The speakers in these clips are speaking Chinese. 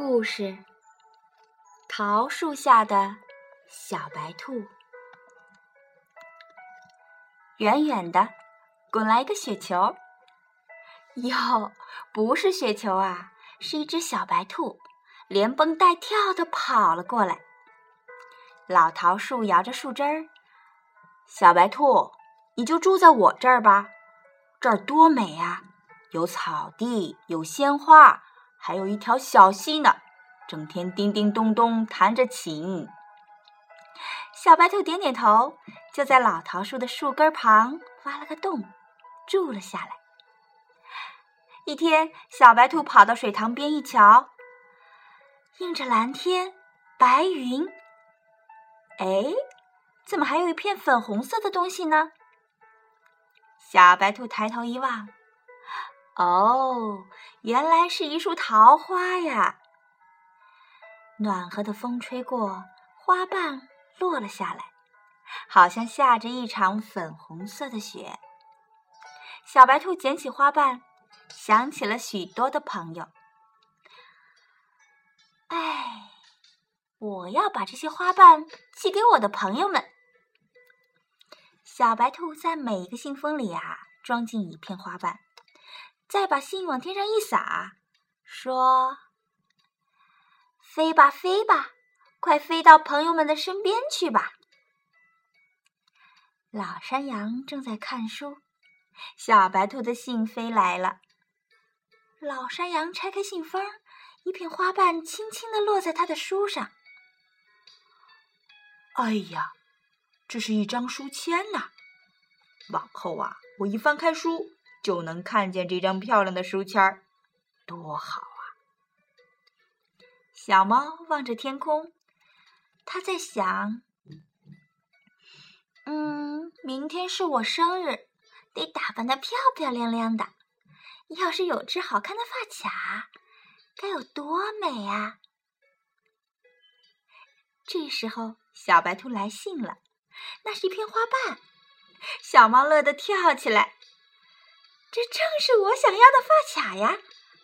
故事：桃树下的小白兔。远远的滚来一个雪球，哟，不是雪球啊，是一只小白兔，连蹦带跳的跑了过来。老桃树摇着树枝儿，小白兔，你就住在我这儿吧，这儿多美啊，有草地，有鲜花。还有一条小溪呢，整天叮叮咚咚弹着琴。小白兔点点头，就在老桃树的树根旁挖了个洞，住了下来。一天，小白兔跑到水塘边一瞧，映着蓝天白云，哎，怎么还有一片粉红色的东西呢？小白兔抬头一望。哦，原来是一束桃花呀！暖和的风吹过，花瓣落了下来，好像下着一场粉红色的雪。小白兔捡起花瓣，想起了许多的朋友。哎，我要把这些花瓣寄给我的朋友们。小白兔在每一个信封里啊，装进一片花瓣。再把信往天上一撒，说：“飞吧，飞吧，快飞到朋友们的身边去吧。”老山羊正在看书，小白兔的信飞来了。老山羊拆开信封，一片花瓣轻轻地落在他的书上。哎呀，这是一张书签呐！往后啊，我一翻开书。就能看见这张漂亮的书签儿，多好啊！小猫望着天空，它在想：嗯，明天是我生日，得打扮的漂漂亮亮的。要是有只好看的发卡，该有多美啊！这时候，小白兔来信了，那是一片花瓣。小猫乐得跳起来。这正是我想要的发卡呀，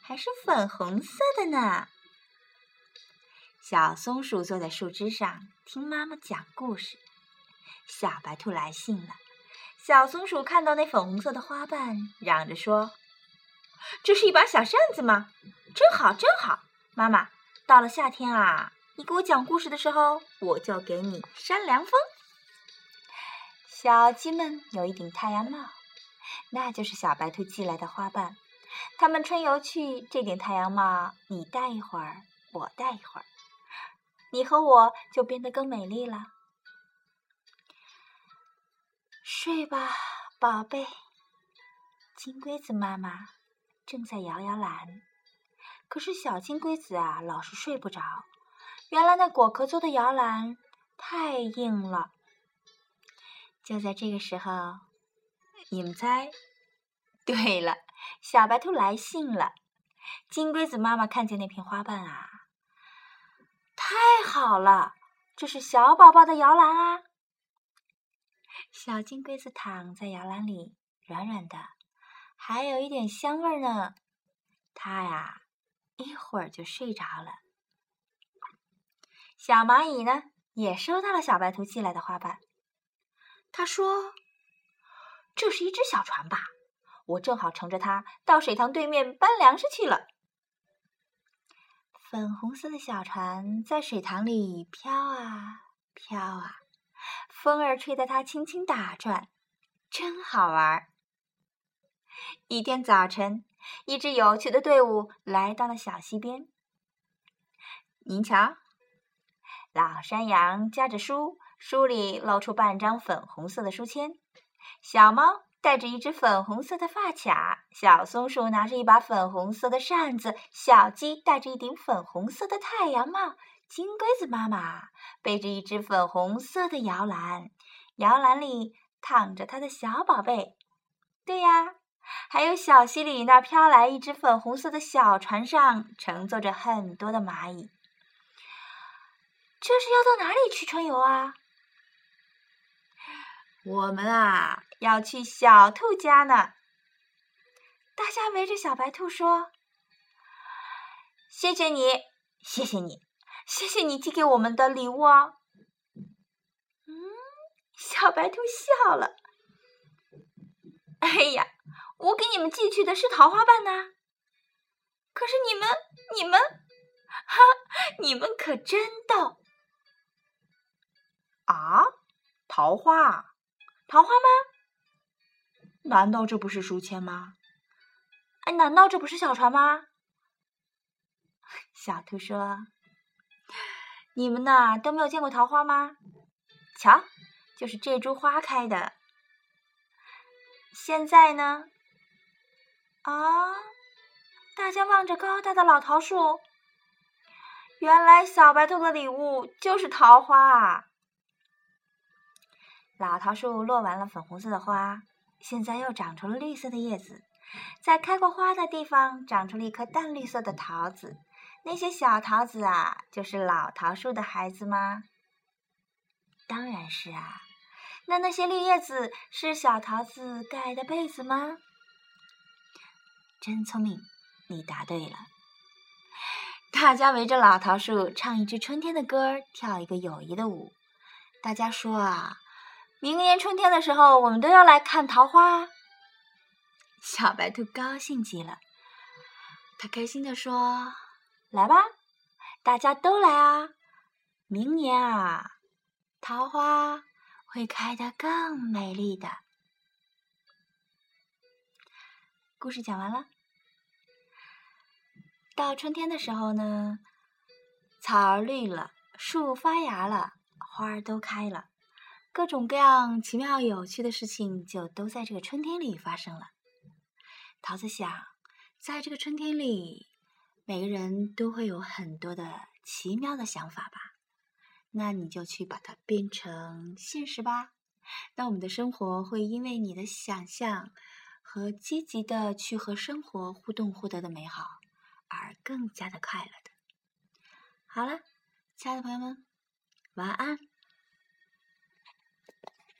还是粉红色的呢。小松鼠坐在树枝上听妈妈讲故事。小白兔来信了，小松鼠看到那粉红色的花瓣，嚷着说：“这是一把小扇子吗？真好，真好！妈妈，到了夏天啊，你给我讲故事的时候，我就给你扇凉风。”小鸡们有一顶太阳帽。那就是小白兔寄来的花瓣，他们春游去，这顶太阳帽你戴一会儿，我戴一会儿，你和我就变得更美丽了。睡吧，宝贝。金龟子妈妈正在摇摇篮，可是小金龟子啊，老是睡不着。原来那果壳做的摇篮太硬了。就在这个时候。你们猜？对了，小白兔来信了。金龟子妈妈看见那片花瓣啊，太好了，这是小宝宝的摇篮啊！小金龟子躺在摇篮里，软软的，还有一点香味呢。它呀，一会儿就睡着了。小蚂蚁呢，也收到了小白兔寄来的花瓣。他说。这是一只小船吧？我正好乘着它到水塘对面搬粮食去了。粉红色的小船在水塘里飘啊飘啊，风儿吹得它轻轻打转，真好玩。一天早晨，一支有趣的队伍来到了小溪边。您瞧，老山羊夹着书，书里露出半张粉红色的书签。小猫戴着一只粉红色的发卡，小松鼠拿着一把粉红色的扇子，小鸡戴着一顶粉红色的太阳帽，金龟子妈妈背着一只粉红色的摇篮，摇篮里躺着它的小宝贝。对呀，还有小溪里那飘来一只粉红色的小船，上乘坐着很多的蚂蚁。这是要到哪里去春游啊？我们啊，要去小兔家呢。大家围着小白兔说：“谢谢你，谢谢你，谢谢你寄给我们的礼物哦！嗯，小白兔笑了。哎呀，我给你们寄去的是桃花瓣呐。可是你们，你们，哈，你们可真逗啊！桃花，桃花吗？难道这不是书签吗？哎，难道这不是小船吗？小兔说：“你们呐都没有见过桃花吗？瞧，就是这株花开的。现在呢？啊，大家望着高大的老桃树，原来小白兔的礼物就是桃花啊！老桃树落完了粉红色的花，现在又长出了绿色的叶子。”在开过花的地方，长出了一颗淡绿色的桃子。那些小桃子啊，就是老桃树的孩子吗？当然是啊。那那些绿叶子是小桃子盖的被子吗？真聪明，你答对了。大家围着老桃树唱一支春天的歌，跳一个友谊的舞。大家说啊，明年春天的时候，我们都要来看桃花。小白兔高兴极了，他开心地说：“来吧，大家都来啊！明年啊，桃花会开得更美丽的。”故事讲完了。到春天的时候呢，草儿绿了，树发芽了，花儿都开了，各种各样奇妙有趣的事情就都在这个春天里发生了。桃子想，在这个春天里，每个人都会有很多的奇妙的想法吧？那你就去把它变成现实吧。那我们的生活会因为你的想象和积极的去和生活互动获得的美好，而更加的快乐的。好了，亲爱的朋友们，晚安。